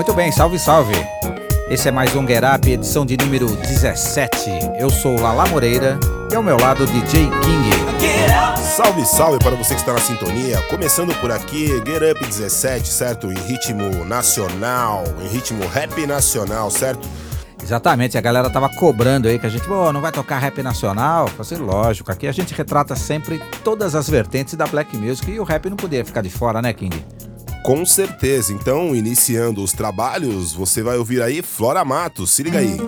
Muito bem, salve, salve. Esse é mais um Get Up, edição de número 17. Eu sou Lala Moreira e ao meu lado DJ King. Salve, salve para você que está na sintonia. Começando por aqui, Get Up 17, certo? Em ritmo nacional, em ritmo rap nacional, certo? Exatamente, a galera tava cobrando aí que a gente, pô, não vai tocar rap nacional? Falei, assim, lógico, aqui a gente retrata sempre todas as vertentes da black music e o rap não podia ficar de fora, né, King? Com certeza. Então, iniciando os trabalhos, você vai ouvir aí Flora Matos. Se liga aí.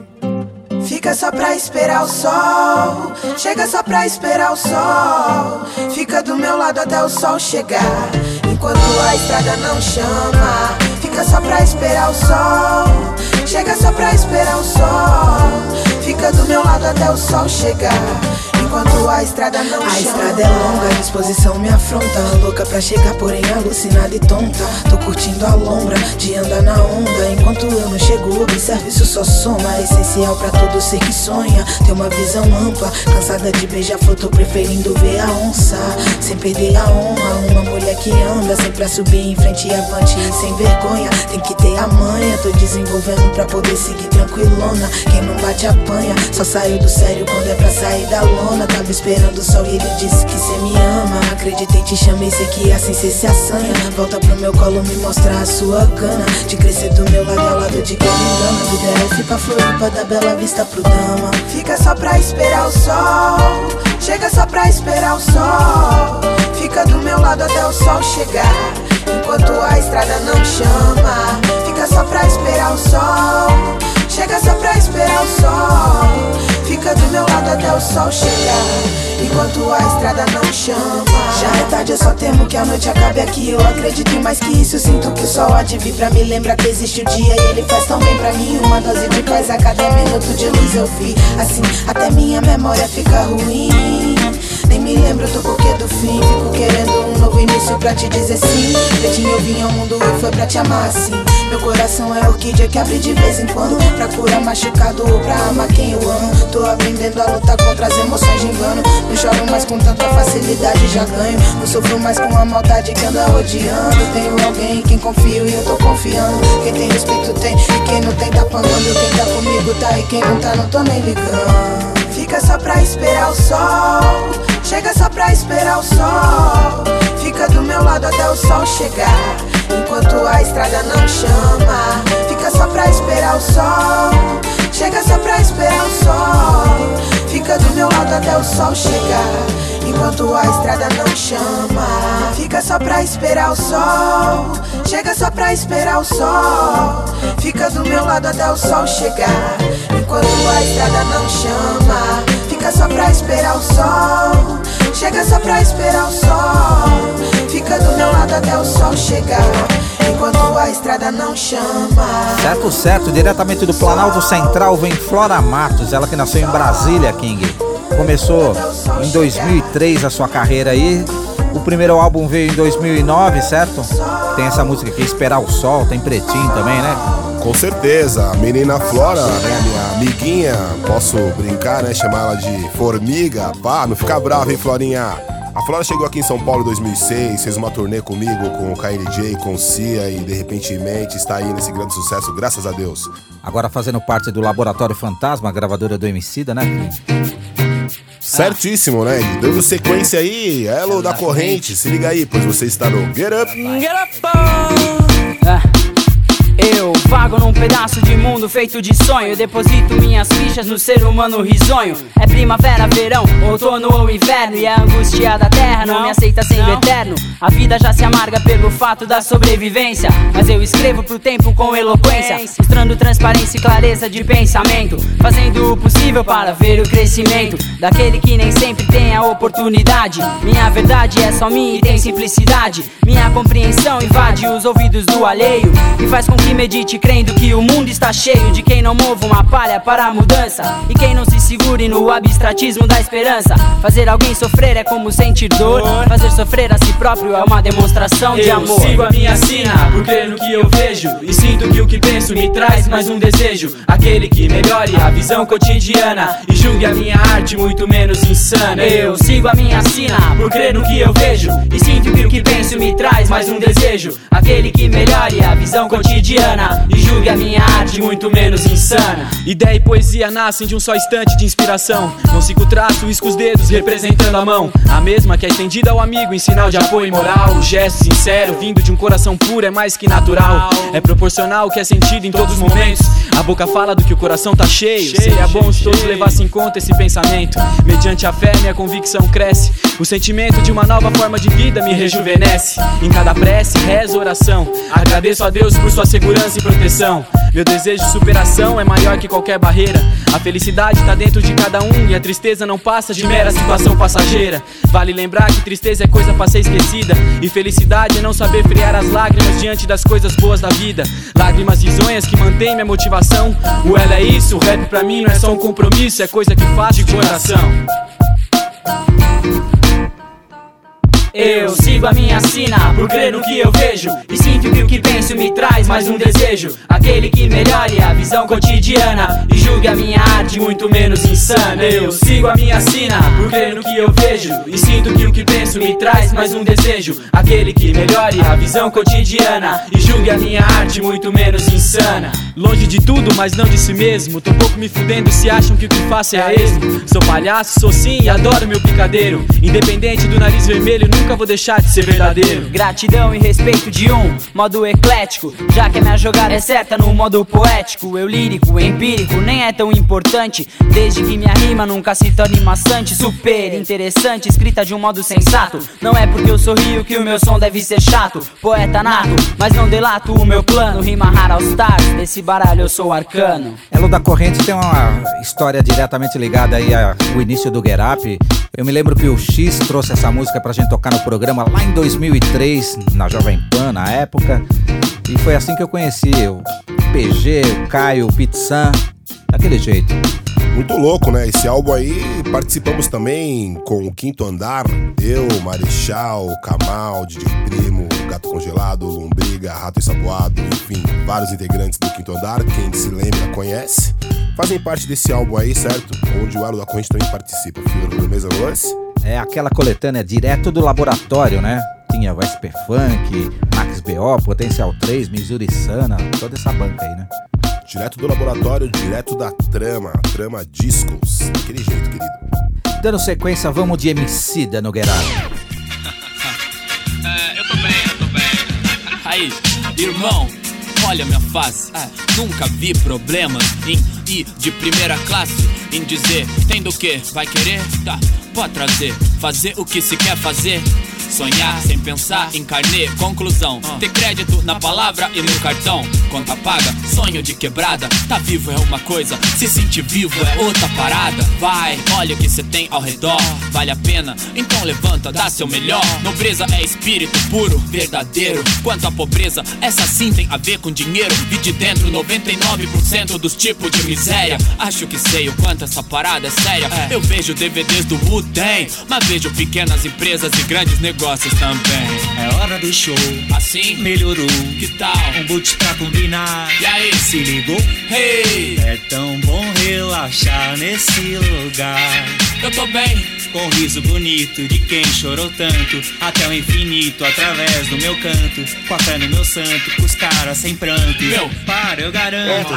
Fica só pra esperar o sol. Chega só pra esperar o sol. Fica do meu lado até o sol chegar. Enquanto a estrada não chama. Fica só pra esperar o sol. Chega só pra esperar o sol. Fica do meu lado até o sol chegar enquanto a estrada não A chama. estrada é longa, a disposição me afronta. Louca pra chegar, porém alucinada e tonta. Tô curtindo a lombra de andar na onda. Enquanto eu não chego, observe isso só soma. É Essencial pra todo ser que sonha. Ter uma visão ampla, cansada de beijar flor Tô preferindo ver a onça. Sem perder a honra, uma mulher que anda Sempre a subir em frente e avante. E sem vergonha Tem que ter a manha, tô desenvolvendo pra poder seguir tranquilona. Quem não bate apanha, só saiu do sério quando é pra sair da lona tava esperando o sol e ele disse que cê me ama. Acreditei, te chamei, sei que assim cê se assanha. Volta pro meu colo me mostrar a sua cana. De crescer do meu lado ao lado de quem me engana. Do DF pra Floripa, da Bela Vista pro Dama. Fica só pra esperar o sol. Chega só pra esperar o sol. Fica do meu lado até o sol chegar. Enquanto a estrada não chama. Fica só pra esperar o sol. O sol chegar Enquanto a estrada não chama. Já é tarde, eu só temo que a noite acabe aqui. Eu acredito em mais que isso, sinto que o sol há de vir pra me lembrar que existe o dia E ele faz tão bem pra mim. Uma dose de paz a cada minuto de luz eu vi. Assim, até minha memória fica ruim nem me lembro do porquê do fim. Fico querendo um novo início pra te dizer sim. Pretinho eu vim ao mundo e foi pra te amar assim. Meu coração é orquídea que abre de vez em quando. Pra curar machucado ou pra amar quem eu amo. Tô aprendendo a lutar contra as emoções de engano. Não choro mais com tanta facilidade, já ganho. Não sofro mais com a maldade que anda rodeando. Tenho alguém em quem confio e eu tô confiando. Quem tem respeito tem, e quem não tem tá pagando. Quem tá comigo tá e quem não tá não tô nem ligando. Fica só pra esperar o sol. Chega só pra esperar o sol. Fica do meu lado até o sol chegar. Enquanto a estrada não chama. Fica só pra esperar o sol. Chega só pra esperar o sol. Fica do meu lado até o sol chegar. Enquanto a estrada não chama. Fica só pra esperar o sol. Chega só pra esperar o sol. Fica do meu lado até o sol chegar. Enquanto a estrada não chama. Fica só pra esperar o sol. Chega só pra esperar o sol. Fica do meu lado até o sol chegar. Enquanto a estrada não chama. Certo, certo. Diretamente do Planalto Central vem Flora Matos. Ela que nasceu em Brasília, King. Começou em 2003 a sua carreira aí. O primeiro álbum veio em 2009, certo? Tem essa música aqui, Esperar o Sol, tem Pretinho também, né? Com certeza, a menina Flora, né, minha amiguinha, posso brincar, né, chamar ela de formiga, pá, não fica brava, hein, Florinha? A Flora chegou aqui em São Paulo em 2006, fez uma turnê comigo, com o KLJ, com o Cia e de repente está aí nesse grande sucesso, graças a Deus. Agora fazendo parte do Laboratório Fantasma, gravadora do Emicida, né? Certíssimo, né? Dando sequência aí, Elo da Corrente, se liga aí, pois você está no Get Up. Get Up! Eu vago num pedaço de mundo feito de sonho. Deposito minhas fichas no ser humano risonho. É primavera, verão, outono ou inverno. E a angústia da terra não, me aceita sendo não. eterno. A vida já se amarga pelo fato da sobrevivência. Mas eu escrevo pro tempo com eloquência. Mostrando transparência e clareza de pensamento. Fazendo o possível para ver o crescimento daquele que nem sempre tem a oportunidade. Minha verdade é só minha e tem simplicidade. Minha compreensão invade os ouvidos do alheio. E faz com que medite crendo que o mundo está cheio de quem não mova uma palha para a mudança e quem não se segure no abstratismo da esperança. Fazer alguém sofrer é como sentir dor, fazer sofrer a si próprio é uma demonstração de amor. Eu sigo a minha sina por crer no que eu vejo e sinto que o que penso me traz mais um desejo, aquele que melhore a visão cotidiana e julgue a minha arte muito menos insana. Eu sigo a minha sina por crer no que eu vejo e sinto que o que penso penso me traz mais um desejo. Aquele que melhore a visão cotidiana e julgue a minha arte muito menos insana. Ideia e poesia nascem de um só instante de inspiração. Não sigo traço, risco os dedos, representando a mão. A mesma que é estendida ao amigo em sinal de apoio moral. O gesto sincero, vindo de um coração puro, é mais que natural. É proporcional o que é sentido em todos os momentos. A boca fala do que o coração tá cheio. Seria bom se todos levassem em conta esse pensamento. Mediante a fé, minha convicção cresce. O sentimento de uma nova forma de vida me rejuvenesce. Em cada prece, rezo, oração. Agradeço a Deus por sua segurança e proteção. Meu desejo de superação é maior que qualquer barreira. A felicidade tá dentro de cada um e a tristeza não passa de mera situação passageira. Vale lembrar que tristeza é coisa pra ser esquecida e felicidade é não saber friar as lágrimas diante das coisas boas da vida. Lágrimas risonhas que mantêm minha motivação. O ela é isso, o rap pra mim não é só um compromisso, é coisa que faz de coração. Eu sigo a minha sina por crer no que eu vejo. E sinto que o que penso me traz mais um desejo. Aquele que melhore a visão cotidiana E julgue a minha arte muito menos insana. Eu sigo a minha sina por crer no que eu vejo. E sinto que o que penso me traz mais um desejo. Aquele que melhore a visão cotidiana E julgue a minha arte muito menos insana. Longe de tudo, mas não de si mesmo. Tô pouco me fudendo se acham que o que faço é a esmo. Sou palhaço, sou sim e adoro meu picadeiro. Independente do nariz vermelho, nunca vou deixar de ser verdadeiro. Gratidão e respeito de um modo eclético, já que a minha jogada é certa no modo poético. Eu lírico, empírico, nem é tão importante, desde que minha rima nunca se torne maçante. Super interessante, escrita de um modo sensato. Não é porque eu sorrio que o meu som deve ser chato. Poeta nato, mas não delato o meu plano. Rima rara aos stars, desse baralho eu sou arcano. Elo da Corrente tem uma história diretamente ligada aí ao início do Get Up. Eu me lembro que o X trouxe essa música pra gente tocar no programa lá em 2003, na Jovem Pan, na época. E foi assim que eu conheci o PG, o Caio, o Pizzan, daquele jeito. Muito louco, né? Esse álbum aí participamos também com o Quinto Andar, eu, Marechal, Kamal, DJ Primo, Gato Congelado, Lombriga, Rato Ensaboado, enfim, vários integrantes do Quinto Andar, quem se lembra conhece, fazem parte desse álbum aí, certo? Onde o Aro da Corrente também participa. Filho do Mesa Lance? É aquela coletânea direto do laboratório, né? Tinha o SP Funk, Max BO, Potencial 3, Missouri Sana, toda essa banca aí, né? Direto do laboratório, direto da trama, trama discos. Daquele jeito, querido. Dando sequência, vamos de MC da Nogueira. é, eu tô bem, eu tô bem. Aí, irmão, olha minha face. É, nunca vi problemas em ir de primeira classe. Em dizer, tem do que? Vai querer? Tá, pode trazer. Fazer o que se quer fazer. Sonhar sem pensar, encarner, conclusão. Ter crédito na palavra e no cartão. Conta paga, sonho de quebrada. Tá vivo é uma coisa, se sentir vivo é outra parada. Vai, olha o que cê tem ao redor. Vale a pena, então levanta, dá seu melhor. Nobreza é espírito puro, verdadeiro. Quanto à pobreza, essa sim tem a ver com dinheiro. E de dentro, 99% dos tipos de miséria. Acho que sei o quanto essa parada é séria. Eu vejo DVDs do Wu-Tang, mas vejo pequenas empresas e grandes negócios também. É hora do show, Assim, melhorou. que tal? Um boot pra combinar. E aí? Se ligou? Hey, É tão bom relaxar nesse lugar. Eu tô bem. Com um riso bonito de quem chorou tanto. Até o infinito através do meu canto. Com a fé no meu santo, com os caras sem pranto. Meu. Para, eu garanto.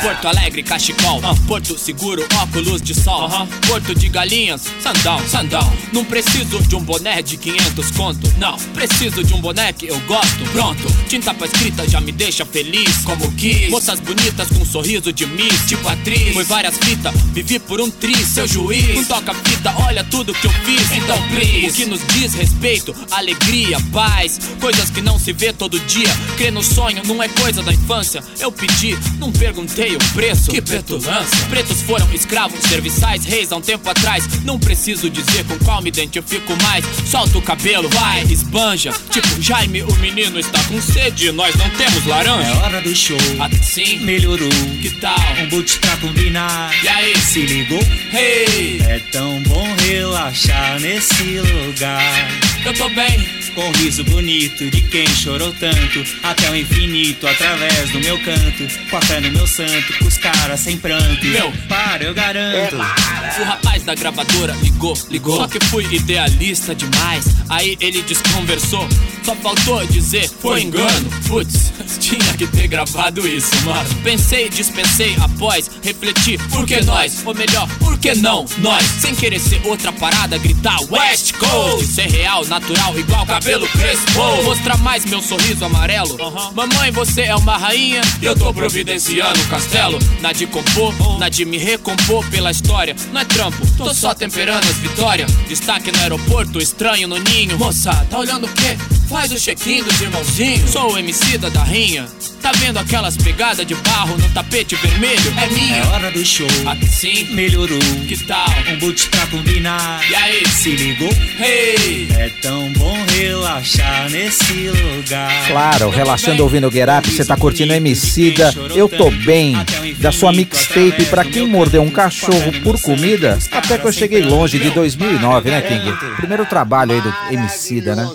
Porto Alegre, Cachecol, Porto Seguro, óculos de sol, Porto de Galinhas, sandal, sandal. Não preciso de um boné de 500 conto, não. Preciso de um boné que eu gosto, pronto. Tinta pra escrita já me deixa feliz, como quis. Moças bonitas com um sorriso de miss, tipo atriz. Foi várias fitas, vivi por um tri, seu juiz. Toca fita, olha tudo que eu fiz, então please. O que nos diz respeito, alegria, paz. Coisas que não se vê todo dia. Crer no sonho não é coisa da infância. Eu pedi, não perguntei o preço. Que petulância. Pretos foram escravos, serviçais, reis há um tempo atrás. Não preciso dizer com qual me identifico mais. Solta o cabelo, vai, esbanja. Tipo, Jaime, o menino está com sede. Nós não temos É laranja. hora do show, Assim, melhorou. que tal? Um boot pra combinar. E aí? Se ligou? Hey! É tão bom relaxar nesse lugar. Eu tô bem. Com riso bonito de quem chorou tanto Até o infinito através do meu canto Com a fé no meu santo, com os caras sem pranto Meu, para, eu garanto O rapaz da gravadora ligou, ligou. Só que fui idealista demais. Aí ele desconversou. Só faltou dizer, foi engano. Putz, tinha que ter gravado isso, mano. Pensei, dispensei após, refleti, por que nós? Ou melhor, por que não nós? Sem querer ser outra parada, gritar West Coast. Ser real, natural, igual cabelo crespo. Mostrar mais meu sorriso amarelo. Mamãe, você é uma rainha e eu tô providenciando o castelo. Na de compor, na de me recompor pela história. Não é trampo, tô só temperando as vitórias. Destaque no aeroporto, estranho no ninho. Moça, tá olhando o quê? Faz o check-in dos irmãozinhos. Sou o MC da rinha. Tá vendo aquelas pegadas de barro no tapete vermelho? É minha. É hora do show, Aqui sim, melhorou que tal? Um boot pra combinar E aí? Se ligou? Hey! É tão bom relaxar nesse lugar Claro, relaxando ouvindo o Get Up, você tá curtindo Emicida, Eu Tô Bem, da sua mixtape Pra Quem Mordeu um Cachorro por Comida, até que eu cheguei longe, de 2009, né, King? Primeiro trabalho aí do Emicida, né?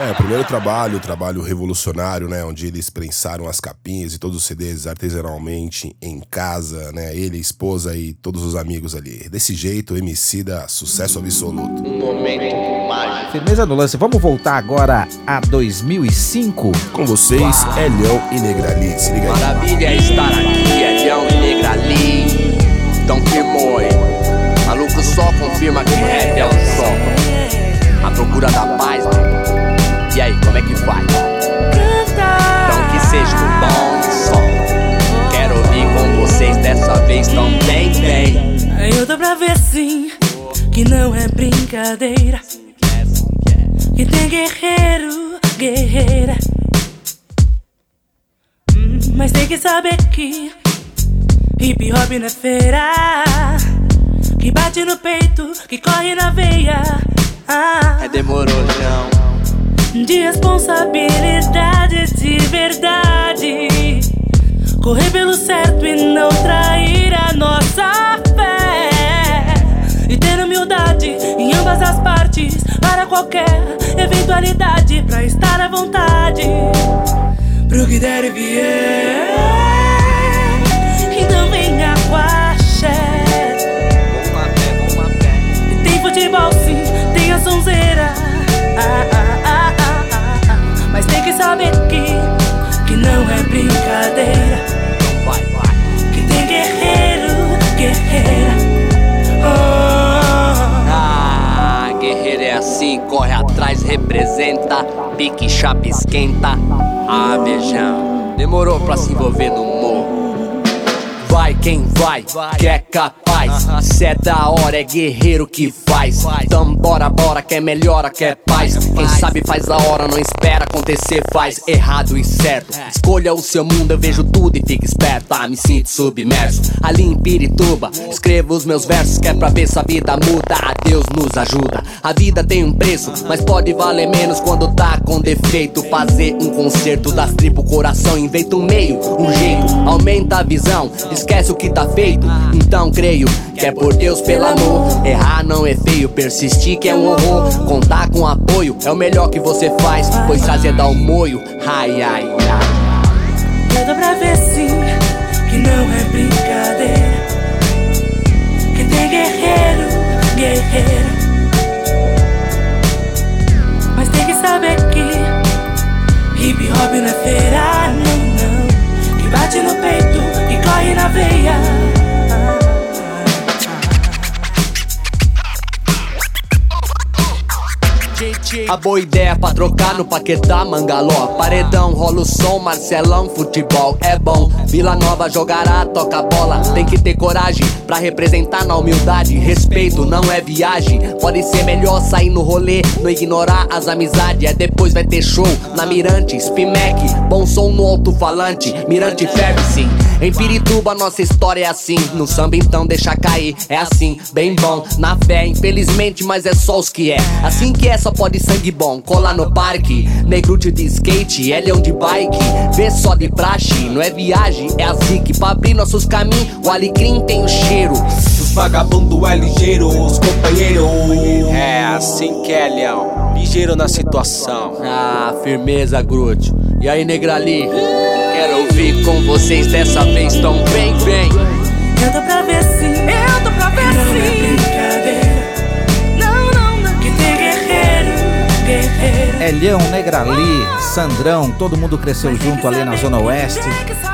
É, o primeiro trabalho, o trabalho revolucionário, né? Onde eles prensaram as capinhas e todos os CDs artesanalmente em casa, né? Ele, a esposa e todos os amigos ali. Desse jeito, o MC da sucesso absoluto. Firmeza no lance, vamos voltar agora a 2005. Com vocês, Elhão e Negrali. Se liga aí. Maravilha estar aqui, Elhão e Negrali. Então firmou, hein? Maluco só confirma que rap é o som. A procura da paz, né? E aí, como é que vai? Então que seja um bom som. Quero ouvir com vocês dessa vez também, bem. Eu tô pra ver sim que não é brincadeira. Que tem guerreiro, guerreira. Hum, Mas tem que saber que hip hop não é feira. Que bate no peito, que corre na veia. Ah, É demorou, não. De responsabilidade de verdade. Correr pelo certo e não trair a nossa fé. E ter humildade em ambas as partes. Para qualquer eventualidade. Pra estar à vontade. Pro que der e vier. Então venha com a. E Tem futebol sim, tem a sonzeira. Ah, ah, ah. Mas tem que saber que, que não é brincadeira. Vai, vai. Que tem guerreiro, guerreira. Oh. Ah, guerreiro é assim, corre atrás, representa, pique, chapa, esquenta. Ah, beijão, demorou pra se envolver no morro. Vai quem vai, que é capaz. Se é da hora, é guerreiro que faz. Então bora, bora, quer melhora, quer paz. Quem sabe faz a hora, não espera acontecer, faz errado e certo. Escolha o seu mundo, eu vejo tudo e fica esperto. Ah, me sinto submerso. Ali em Pirituba, escrevo os meus versos, que é pra ver se a vida muda. Ah, Deus nos ajuda. A vida tem um preço, mas pode valer menos quando tá com defeito. Fazer um concerto das tribos, coração, inventa um meio, um jeito, aumenta a visão, esquece o que tá feito. Então creio que é por Deus, pelo amor. Errar não é persistir que é um horror. Contar com apoio é o melhor que você faz, pois trazer dá o moio. Ai, ai, ai. Eu dou pra ver sim que não é brincadeira. Que tem guerreiro, guerreira. Mas tem que saber que hip hop não é feira, não, não. Que bate no peito, que corre na veia. A boa ideia pra trocar no Paquetá, Mangaló. Paredão, rola o som, Marcelão, futebol é bom. Vila Nova jogará, toca bola. Tem que ter coragem pra representar na humildade. Respeito não é viagem. Pode ser melhor sair no rolê Não ignorar as amizades. É depois vai ter show na Mirante Spimec, bom som no alto-falante Mirante ferve sim Em Pirituba nossa história é assim. No samba então deixa cair. É assim, bem bom. Na fé, infelizmente, mas é só os que é. Assim que é, só pode sangue bom. Colar no parque. Negrute de skate, é leão de bike. Vê só de praxe, não é viagem É a zique. Pra abrir nossos caminhos O alecrim tem o cheiro vagabundo é ligeiro, os companheiros. É assim que é, Leão. Ligeiro na situação. Ah, firmeza, Groot. E aí, Negrali? Quero ouvir com vocês dessa vez tão bem, bem. Eu tô pra ver sim, eu tô pra ver sim. Elhão, Negrali, Sandrão, todo mundo cresceu junto ali na Zona Oeste.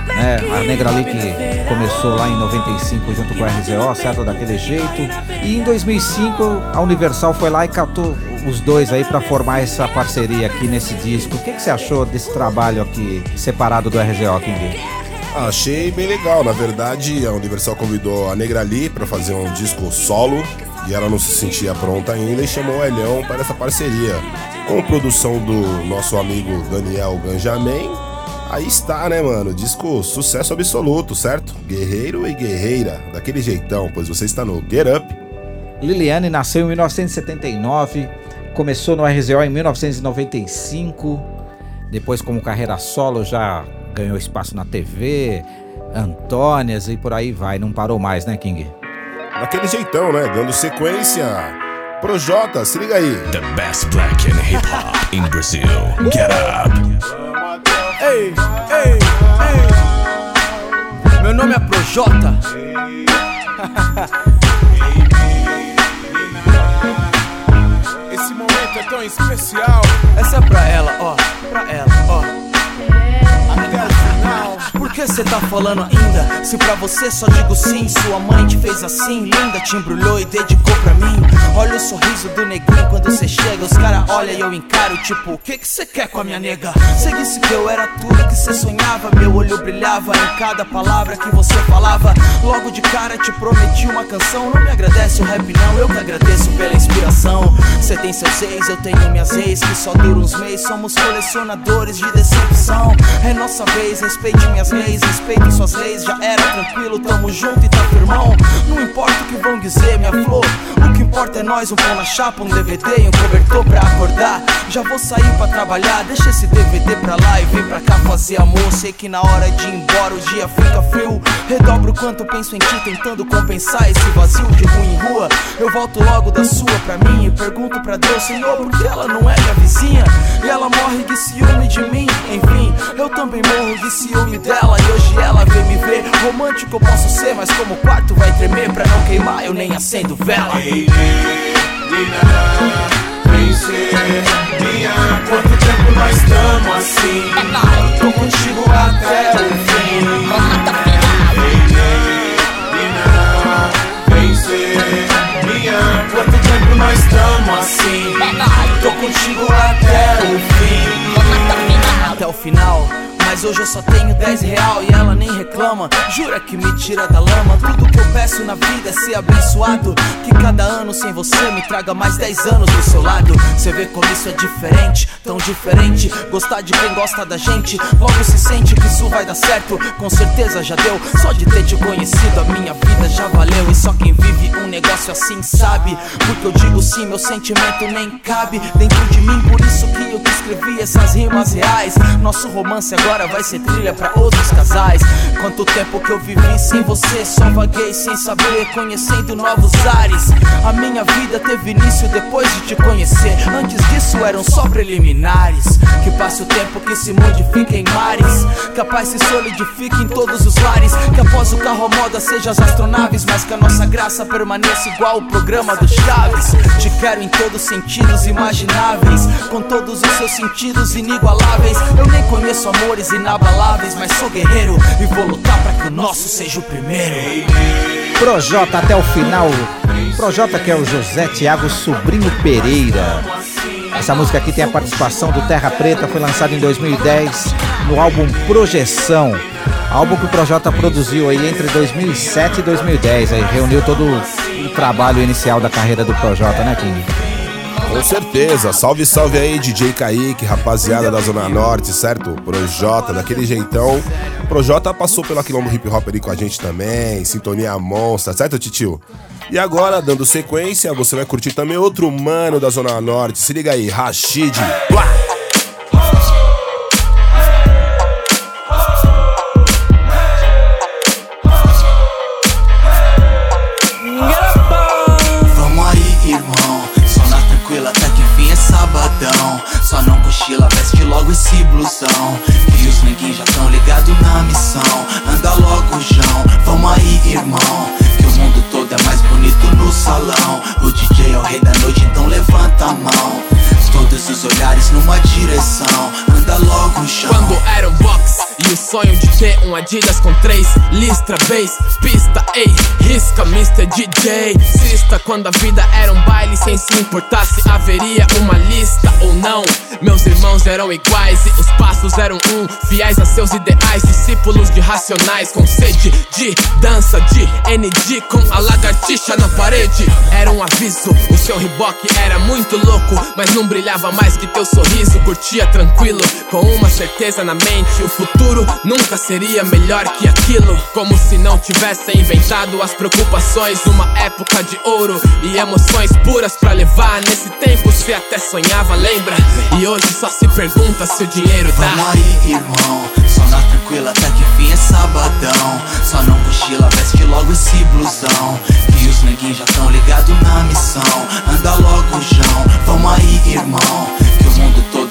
Né? A Negrali que começou lá em 95 junto com a RZO, certo? Daquele jeito. E em 2005 a Universal foi lá e catou os dois aí para formar essa parceria aqui nesse disco. O que, que você achou desse trabalho aqui separado do RZO, King? Achei bem legal. Na verdade, a Universal convidou a Negrali para fazer um disco solo e ela não se sentia pronta ainda e chamou o Elhão para essa parceria. Com produção do nosso amigo Daniel Ganjamin. Aí está, né, mano? Disco sucesso absoluto, certo? Guerreiro e guerreira, daquele jeitão, pois você está no Get Up. Liliane nasceu em 1979, começou no RZO em 1995, depois como carreira solo já ganhou espaço na TV, Antônias e por aí vai, não parou mais, né, King? Daquele jeitão, né? Dando sequência. Projota, se liga aí. The best black and hip hop in Brazil. Get up. Ei, ei, ei. Meu nome é Projota. Esse momento é tão especial. Essa é pra ela, ó, pra ela, ó. Até o final. Por que cê tá falando ainda? Se pra você só digo sim, sua mãe te fez assim, linda, te embrulhou e dedicou pra mim. Olha o sorriso do neguinho quando cê chega, os cara olha e eu encaro, tipo, o que que cê quer com a minha nega? Cê disse que eu era tudo que cê sonhava, meu olho brilhava em cada palavra que você falava. Logo de cara te prometi uma canção, não me agradece o rap não, eu que agradeço pela inspiração. Cê tem seus ex, eu tenho minhas ex, que só duram uns meses, somos colecionadores de decepção. É nossa vez, respeite minhas leis, respeite suas leis, já era tranquilo, tamo junto e tá firmão. Não importa o que vão dizer, minha flor, o que importa é nós, um pão na chapa, um DVD e um cobertor pra acordar. Já vou sair pra trabalhar, deixa esse DVD pra lá e vem pra cá fazer amor. Sei que na hora de ir embora o dia fica frio. Redobro o quanto penso em ti, tentando compensar esse vazio de ruim em rua. Eu volto logo da sua pra mim e pergunto pra Deus, Senhor, por que ela não é minha vizinha? E ela morre de ciúme de mim, enfim, eu também morro de ciúme dela. E hoje ela vem me ver. Romântico eu posso ser, mas como o quarto vai tremer pra não queimar, eu nem acendo vela. Ei, menina, minha. Quanto tempo nós estamos assim? Tô contigo até o fim. Ei, menina. Quanto tempo nós estamos assim? Tô contigo até o fim. Até o final. Mas hoje eu só tenho 10 real e ela nem reclama. Jura que me tira da lama. Tudo que eu peço na vida é ser abençoado. Que cada ano sem você me traga mais 10 anos do seu lado. Você vê como isso é diferente, tão diferente. Gostar de quem gosta da gente. Logo se sente que isso vai dar certo. Com certeza já deu. Só de ter te conhecido, a minha vida já valeu. E só quem vive um negócio assim sabe. Porque eu digo sim, meu sentimento nem cabe dentro de mim. Por isso que eu te escrevi essas rimas reais. Nosso romance agora vai ser trilha pra outros casais. Quanto tempo que eu vivi sem você, só vaguei sem saber, conhecendo novos ares. A minha vida teve início depois de te conhecer. Antes disso eram só preliminares. Que passe o tempo que se modifique em mares. Que a paz se solidifique em todos os lares. Que após o carro moda seja as astronaves. Mas que a nossa graça permaneça igual o programa do Chaves. Te quero em todos os sentidos imagináveis. Com todos os seus sentidos inigualáveis. Eu nem conheço amores inabaláveis, mas sou guerreiro e vou lutar pra que o nosso seja o primeiro. Projota até o final. Projota que é o José Tiago Sobrinho Pereira. Essa música aqui tem a participação do Terra Preta, foi lançada em 2010 no álbum Projeção. Álbum que o Projota produziu aí entre 2007 e 2010, aí reuniu todo o trabalho inicial da carreira do Projota, né, King? Com certeza. Salve, salve aí, DJ Kaique, rapaziada da Zona Norte, certo? Projota, daquele jeitão. Projota passou pela Quilombo Hip Hop ali com a gente também, Sintonia Monstra, certo, titio? E agora, dando sequência, você vai curtir também outro mano da Zona Norte. Se liga aí, Rashid. Logo esse blusão. Um Adidas com três listra, vez, pista, ei, risca, Mr. DJ. Sista, quando a vida era um baile sem se importar se haveria uma lista ou não. Meus irmãos eram iguais e os passos eram um, fiéis a seus ideais, discípulos de racionais com sede de dança de ND com a lagartixa na parede. Era um aviso, o seu riboque era muito louco, mas não brilhava mais que teu sorriso. Curtia tranquilo, com uma certeza na mente, o futuro nunca seria melhor que aquilo. Como se não tivesse inventado as preocupações numa época de ouro e emoções puras pra levar. Nesse tempo se até sonhava, lembra? E hoje só se pergunta se o dinheiro dá. Vamos aí, irmão. Só na tranquila até que fim é sabadão. Só não cochila, veste logo esse blusão. Que os neguinhos já tão ligados na missão. Anda logo, João. Vamos aí, irmão.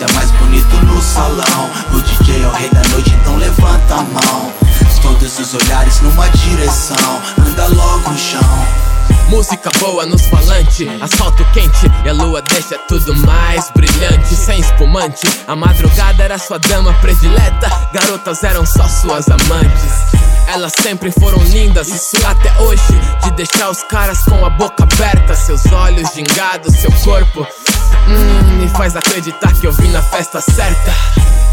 Todo é mais bonito no salão. O DJ é o rei da noite, então levanta a mão. Todos os olhares numa direção. Anda logo, chão. Música boa nos falantes, asfalto quente e a lua deixa tudo mais brilhante. Sem espumante, a madrugada era sua dama predileta, garotas eram só suas amantes. Elas sempre foram lindas, isso até hoje. De deixar os caras com a boca aberta, seus olhos gingados, seu corpo. Hum, me faz acreditar que eu vim na festa certa.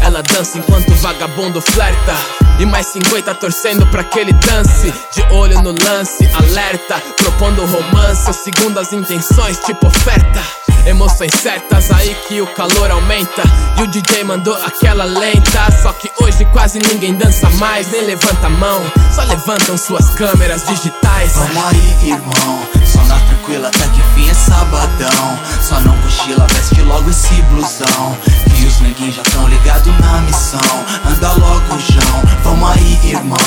Ela dança enquanto o vagabundo flerta. E mais 50 torcendo pra que ele dance. De olho no lance, alerta. Propondo romance, segundo as intenções, tipo oferta. Emoções certas, aí que o calor aumenta. E o DJ mandou aquela lenta. Só que hoje quase ninguém dança mais, nem levanta a mão. Só levantam suas câmeras digitais. Vamos aí, irmão. Só na tranquila até que fim é sabadão. Só não cochila, veste logo esse blusão. Que os neguinhos já tão ligados na missão. Anda logo, João. Vamos aí, irmão.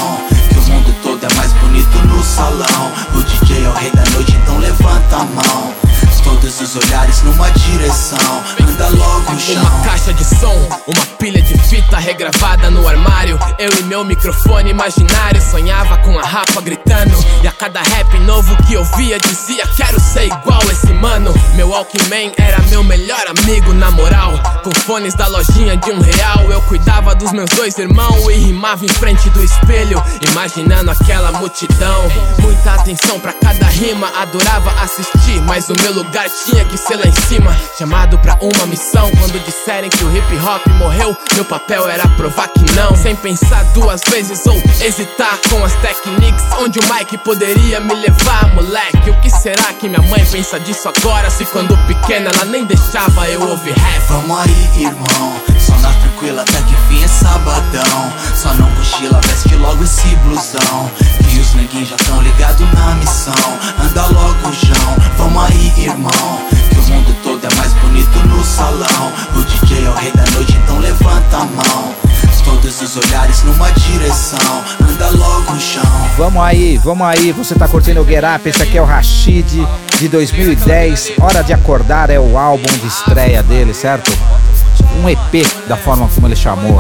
Que o mundo todo é mais bonito no salão. O DJ é o rei da noite, então levanta a mão. Todos os olhares numa direção. Anda logo, chão. Uma caixa de som, uma pilha de fita regravada no armário. Eu e meu microfone imaginário sonhava com a rapa gritando. E a cada rap novo que eu via dizia: Quero ser igual esse mano. Meu Walkman era meu melhor amigo, na moral. Com fones da lojinha de um real, eu cuidava dos meus dois irmãos e rimava em frente do espelho, imaginando aquela multidão. Muita atenção pra cada rima, adorava assistir, mas o meu lugar tinha que ser lá em cima. Chamado pra uma missão, quando disserem que o hip hop morreu, meu papel era provar que não. Sem pensar duas vezes ou hesitar com as techniques, onde o Mike poderia me levar, moleque. O que será que minha mãe pensa disso agora? Se quando pequena ela nem deixava eu ouvir rap. Vamos aí, irmão. Só na tranquila até que fim é sabadão. Só não cochila, veste logo esse blusão. Que os neguinhos já tão ligados na missão. Anda logo, João. Vamos aí, irmão. Que o mundo todo é mais bonito no salão. O DJ é o rei da noite, então levanta a mão. Todos os olhares numa direção. Anda logo, chão. Vamos aí, vamos aí. Você tá curtindo o Get Up? Esse aqui é o Rashid de 2010. Hora de Acordar é o álbum de estreia dele, certo? Um EP da forma como ele chamou.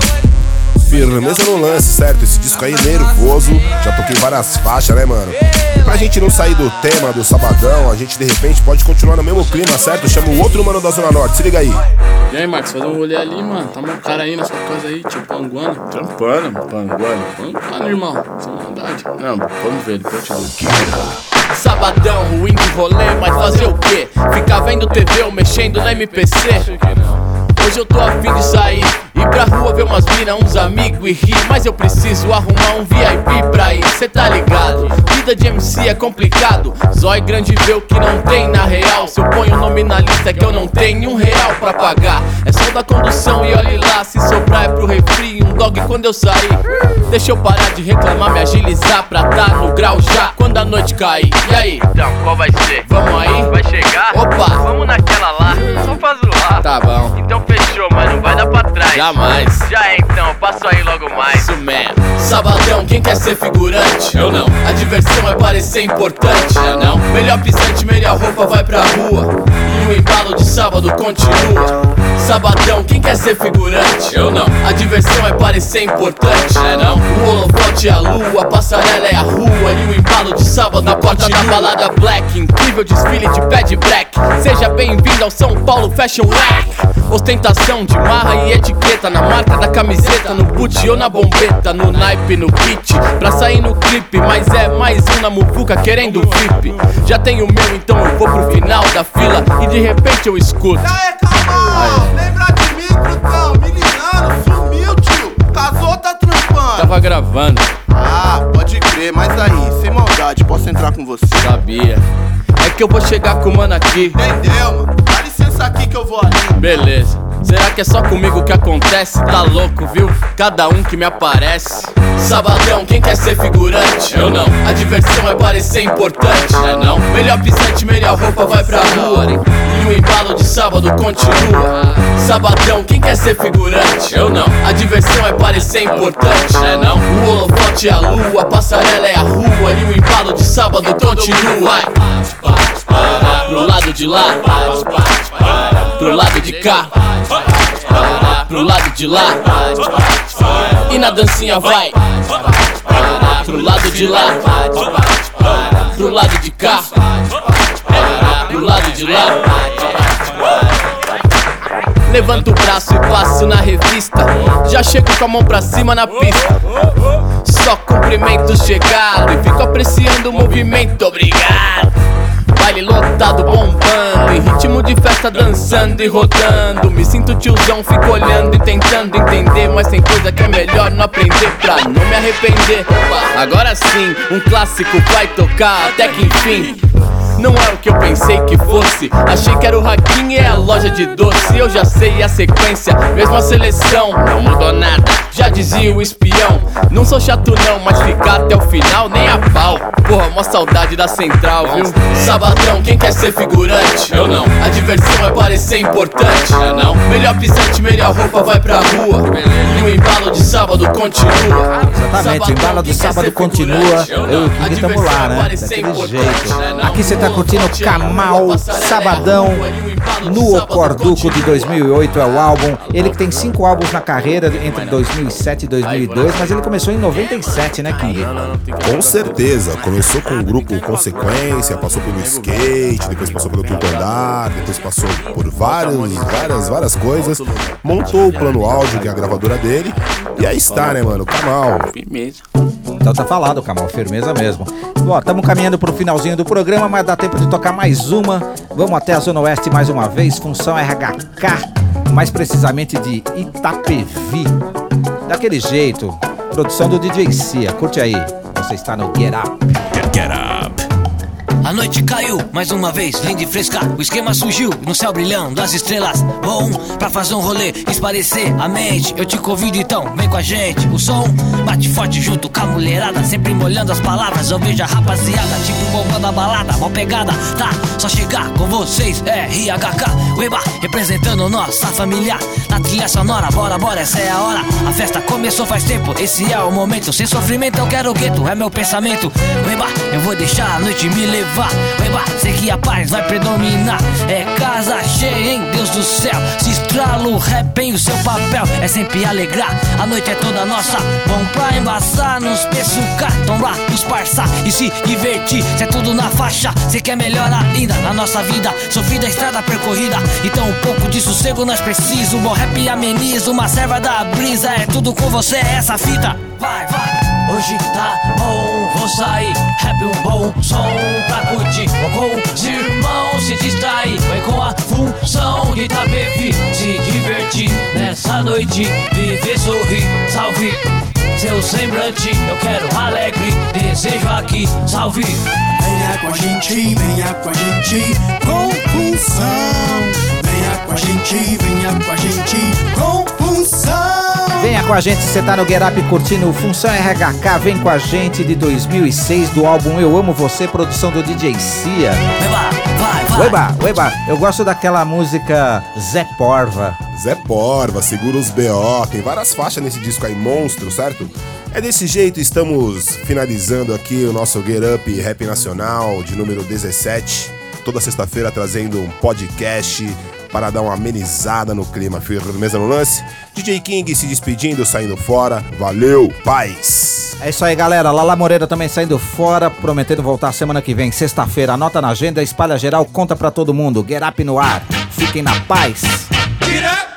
Firmeza no lance, certo? Esse disco aí nervoso. Já toquei várias faixas, né, mano? Pra gente não sair do tema do sabadão, a gente de repente pode continuar no mesmo clima, certo? Chama o outro mano da Zona Norte, se liga aí. E aí, Marcos, fazer um rolê ali, mano. Tá um cara aí na sua casa aí, tipo panguando. Trampando, panguando. Panguando, irmão. Sem maldade. Não, vamos ver, depois eu te Sabadão, ruim de rolê, mas fazer o quê? Ficar vendo TV ou mexendo no MPC? Hoje eu tô afim de sair Ir pra rua ver umas mina, uns amigos e rir Mas eu preciso arrumar um VIP pra ir Cê tá ligado? Vida de MC é complicado Zói grande vê o que não tem na real Se eu ponho o nome na lista é que eu não tenho um real pra pagar É só da condução e olhe lá Se sobrar é pro refri um dog quando eu sair Deixa eu parar de reclamar, me agilizar Pra tá no grau já quando a noite cair E aí? Então, qual vai ser? Vamos aí? Vai chegar? Opa! Vamos naquela lá, só faz o lá Tá bom Jamais. Já então, passo aí logo mais. Isso mesmo. Sabadão, quem quer ser figurante? Eu não. A diversão é parecer importante. Eu não. Melhor pisante, melhor roupa vai pra rua. E o embalo de sábado continua. Sabadão, quem quer ser figurante? Eu não. A diversão é parecer importante. É não. O holofote é a lua, a passarela é a rua. E o embalo de sábado na porta da balada black. Incrível desfile de pad black. Seja bem-vindo ao São Paulo Fashion Week. Ostentação de marra e etiqueta na marca da camiseta, no boot ou na bombeta, no naipe, no kit, pra sair no clipe. Mas é mais um na muvuca querendo VIP. Já tenho o meu, então eu vou pro final da fila e de repente eu escuto. Aê, calma! Lembra de mim, Trutão? Me ligando, sumiu, tio. Casou, tá trampando. Tava gravando, Ah, pode crer, mas aí, sem maldade, posso entrar com você? sabia. É que eu vou chegar com o mano aqui. Entendeu, mano? Dá licença aqui que eu vou ali. Beleza. Será que é só comigo que acontece? Tá louco, viu? Cada um que me aparece. Sabadão, quem quer ser figurante? Eu não. A diversão é parecer importante. É não. Melhor pisante, melhor roupa vai pra rua. E o embalo de sábado continua. Sabadão, quem quer ser figurante? Eu não. A diversão é parecer importante. É não. O holofote é a lua, a passarela é a rua. E o embalo de sábado continua. Pro lado de lá, pro lado de cá, pro lado de lá. E na dancinha vai. Pro lado de lá, pro lado de cá, pro lado de lá. Levanto o braço e passo na revista. Já chego com a mão pra cima na pista. Só cumprimento chegado e fico apreciando o movimento. Obrigado. Baile lotado bombando, em ritmo de festa dançando e rodando. Me sinto tiozão, fico olhando e tentando entender. Mas tem coisa que é melhor não aprender pra não me arrepender. Agora sim, um clássico vai tocar até que enfim. Não é o que eu pensei que fosse. Achei que era o Hakim e a loja de doce. Eu já sei a sequência, mesmo a seleção. Não mudou nada, já dizia o espião. Não sou chato não, mas ficar até o final nem a pau. Porra, uma saudade da central, viu? Sabadão, quem quer ser figurante? Eu não. A diversão é parecer importante. É não. Melhor pisante, melhor roupa vai pra rua. E o embalo de sábado continua. Exatamente, o embalo de sábado continua. Eu e o lá, é né? parecer Daquele importante. jeito. Aqui você tá curtindo Kamal Sabadão no Ocorduco de 2008 é o álbum. Ele que tem cinco álbuns na carreira entre 2007 e 2002, mas ele começou em 97, né, King? Com certeza. Começou com o grupo Consequência, passou pelo skate, depois passou pelo quinto andar, depois passou por vários, várias, várias coisas. Montou o plano áudio, que é a gravadora dele. E aí está, né, mano? Kamal. Firmeza. Então tá falado, Kamal, firmeza mesmo. Ó, estamos caminhando pro finalzinho do programa, mas dá tempo de tocar mais uma. Vamos até a Zona Oeste mais uma vez, função RHK, mais precisamente de Itapevi. Daquele jeito, produção do DJ Cia. Curte aí, você está no. Get up. A noite caiu mais uma vez, linda e fresca. O esquema surgiu no céu brilhando, as estrelas. Bom, pra fazer um rolê, esparecer a mente. Eu te convido então, vem com a gente. O som bate forte junto com a mulherada, sempre molhando as palavras. Eu vejo a rapaziada, tipo bombando a balada, mal pegada. Tá, só chegar com vocês, é RHK. Ueba, representando nossa família. Na trilha sonora, bora, bora, essa é a hora. A festa começou faz tempo, esse é o momento. Sem sofrimento, eu quero gueto, é meu pensamento. Ueba, eu vou deixar a noite me levar. Ueba, sei que a paz vai predominar. É casa cheia, hein, Deus do céu. Se estrala o rap em o seu papel, é sempre alegrar. A noite é toda nossa, bom pra embaçar, nos pessucar, tomar, nos parçar e se divertir. Cê é tudo na faixa, cê quer melhor ainda na nossa vida. Sofrida estrada percorrida, então um pouco de sossego nós precisamos. Bom rap ameniza, uma serva da brisa. É tudo com você, é essa fita. Vai, vai. Hoje tá bom, vou sair, rap um bom som pra curtir. Vou com os irmãos se distrair, vai com a função de Itapevi. Se divertir nessa noite, viver, sorrir, salve. Seu semblante, eu quero alegre, desejo aqui, salve. Venha com a gente, venha com a gente, com função. Venha com a gente, venha com a gente, com função. Venha com a gente, você tá no Get Up curtindo Função RHK, vem com a gente de 2006 do álbum Eu Amo Você, produção do DJ Cia. Vai, vai, vai. Ueba, ueba, eu gosto daquela música Zé Porva. Zé Porva, Segura os BO, tem várias faixas nesse disco aí, monstro, certo? É desse jeito, estamos finalizando aqui o nosso Get Up Rap Nacional de número 17. Toda sexta-feira trazendo um podcast para dar uma amenizada no clima. Firmeza no lance. DJ King se despedindo, saindo fora. Valeu, paz! É isso aí, galera. Lala Moreira também saindo fora, prometendo voltar semana que vem, sexta-feira. Anota na agenda, espalha geral, conta pra todo mundo. Get Up no ar. Fiquem na paz. Get up!